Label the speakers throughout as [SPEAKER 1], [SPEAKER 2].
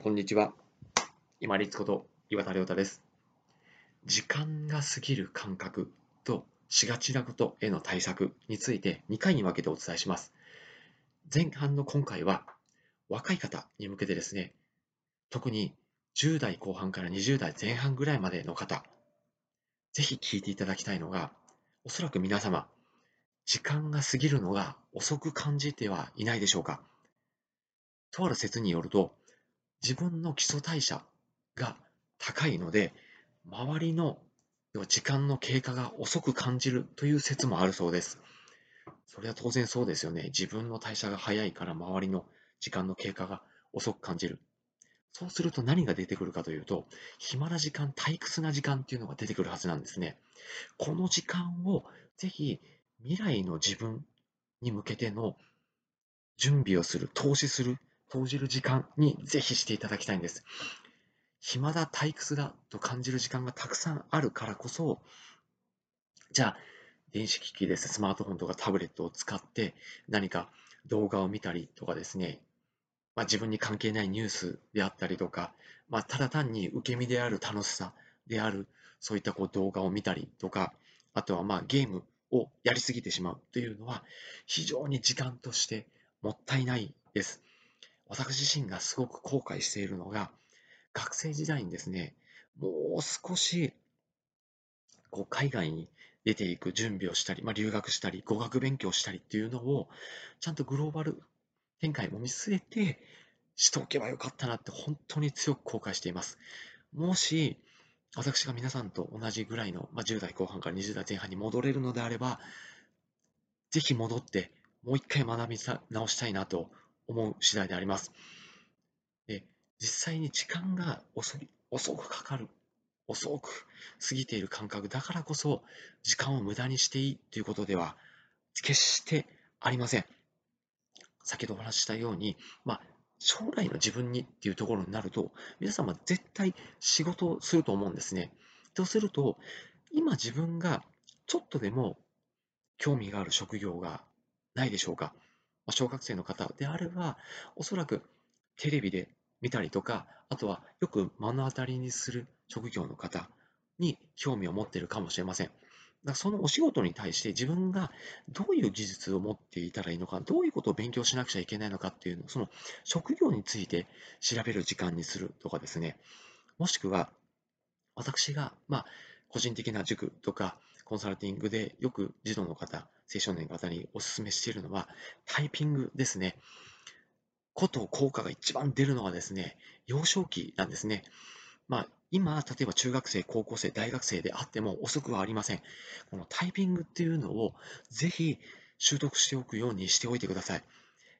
[SPEAKER 1] こんにちは。今立こと岩田亮太です。時間が過ぎる感覚としがちなことへの対策について2回に分けてお伝えします。前半の今回は若い方に向けてですね、特に10代後半から20代前半ぐらいまでの方、ぜひ聞いていただきたいのが、おそらく皆様、時間が過ぎるのが遅く感じてはいないでしょうか。とある説によると、自分の基礎代謝が高いので、周りの時間の経過が遅く感じるという説もあるそうです。それは当然そうですよね。自分の代謝が早いから周りの時間の経過が遅く感じる。そうすると何が出てくるかというと、暇な時間、退屈な時間っていうのが出てくるはずなんですね。この時間をぜひ未来の自分に向けての準備をする、投資する投じる時間にぜひしていただきたいんです。暇だ、退屈だと感じる時間がたくさんあるからこそ、じゃあ、電子機器です、スマートフォンとかタブレットを使って何か動画を見たりとかですね、まあ、自分に関係ないニュースであったりとか、まあ、ただ単に受け身である楽しさである、そういったこう動画を見たりとか、あとはまあゲームをやりすぎてしまうというのは、非常に時間としてもったいないです。私自身がすごく後悔しているのが、学生時代にですね、もう少しこう海外に出ていく準備をしたり、まあ、留学したり、語学勉強したりっていうのを、ちゃんとグローバル展開も見据えてしておけばよかったなって本当に強く後悔しています。もし、私が皆さんと同じぐらいの、まあ、10代後半から20代前半に戻れるのであれば、ぜひ戻って、もう一回学び直したいなと思う次第であります。で実際に時間が遅遅くかかる、遅く過ぎている感覚だからこそ、時間を無駄にしていいということでは決してありません。先ほどお話ししたように、まあ、将来の自分にっていうところになると、皆様絶対仕事をすると思うんですね。とすると、今自分がちょっとでも興味がある職業がないでしょうか。小学生の方であれば、おそらくテレビで見たりとか、あとはよく目の当たりにする職業の方に興味を持っているかもしれません。だそのお仕事に対して自分がどういう技術を持っていたらいいのか、どういうことを勉強しなくちゃいけないのかっていうのを、その職業について調べる時間にするとかですね、もしくは私が、まあ、個人的な塾とかコンサルティングでよく児童の方、青少年の方にお勧めしているのはタイピングですね。こと効果が一番出るのはですね、幼少期なんですね。まあ、今、例えば中学生、高校生、大学生であっても遅くはありません。このタイピングっていうのをぜひ習得しておくようにしておいてください。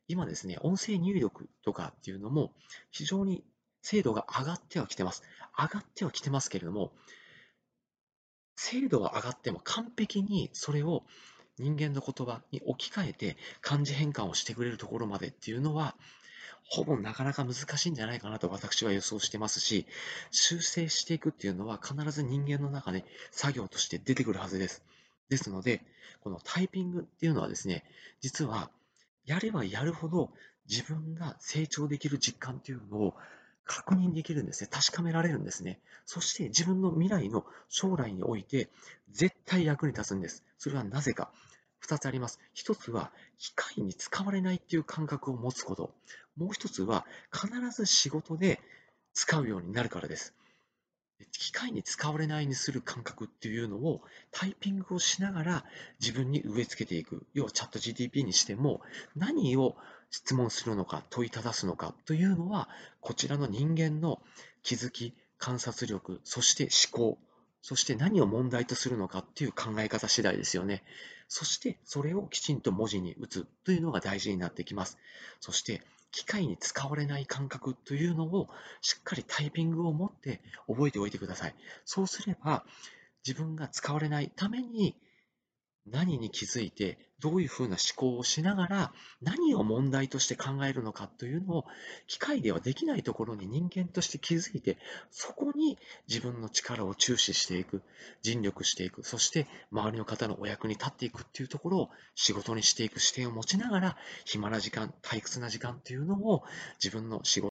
[SPEAKER 1] 今ですね、音声入力とかっていうのも非常に精度が上がってはきてます。上がってはきてますけれども、精度は上がっても完璧にそれを人間の言葉に置き換えて漢字変換をしてくれるところまでっていうのは、ほぼなかなか難しいんじゃないかなと私は予想してますし、修正していくっていうのは必ず人間の中で作業として出てくるはずです。ですので、このタイピングっていうのはですね、実はやればやるほど自分が成長できる実感っていうのを確認できるんですね。確かめられるんですね。そして自分の未来の将来において絶対役に立つんです。それはなぜか。2つあります。1つは機械に使われないっていう感覚を持つこと。もう1つは必ず仕事で使うようになるからです。機械に使われないにする感覚っていうのをタイピングをしながら自分に植え付けていく。要はチャット GTP にしても何を質問するのか問いただすのかというのはこちらの人間の気づき、観察力、そして思考、そして何を問題とするのかっていう考え方次第ですよね。そしてそれをきちんと文字に打つというのが大事になってきます。そして機械に使われない感覚というのをしっかりタイピングを持って覚えておいてください。そうすれば自分が使われないために何に気づいてどういうふうな思考をしながら何を問題として考えるのかというのを機械ではできないところに人間として気づいてそこに自分の力を注視していく尽力していくそして周りの方のお役に立っていくっていうところを仕事にしていく視点を持ちながら暇な時間退屈な時間っていうのを自分の仕事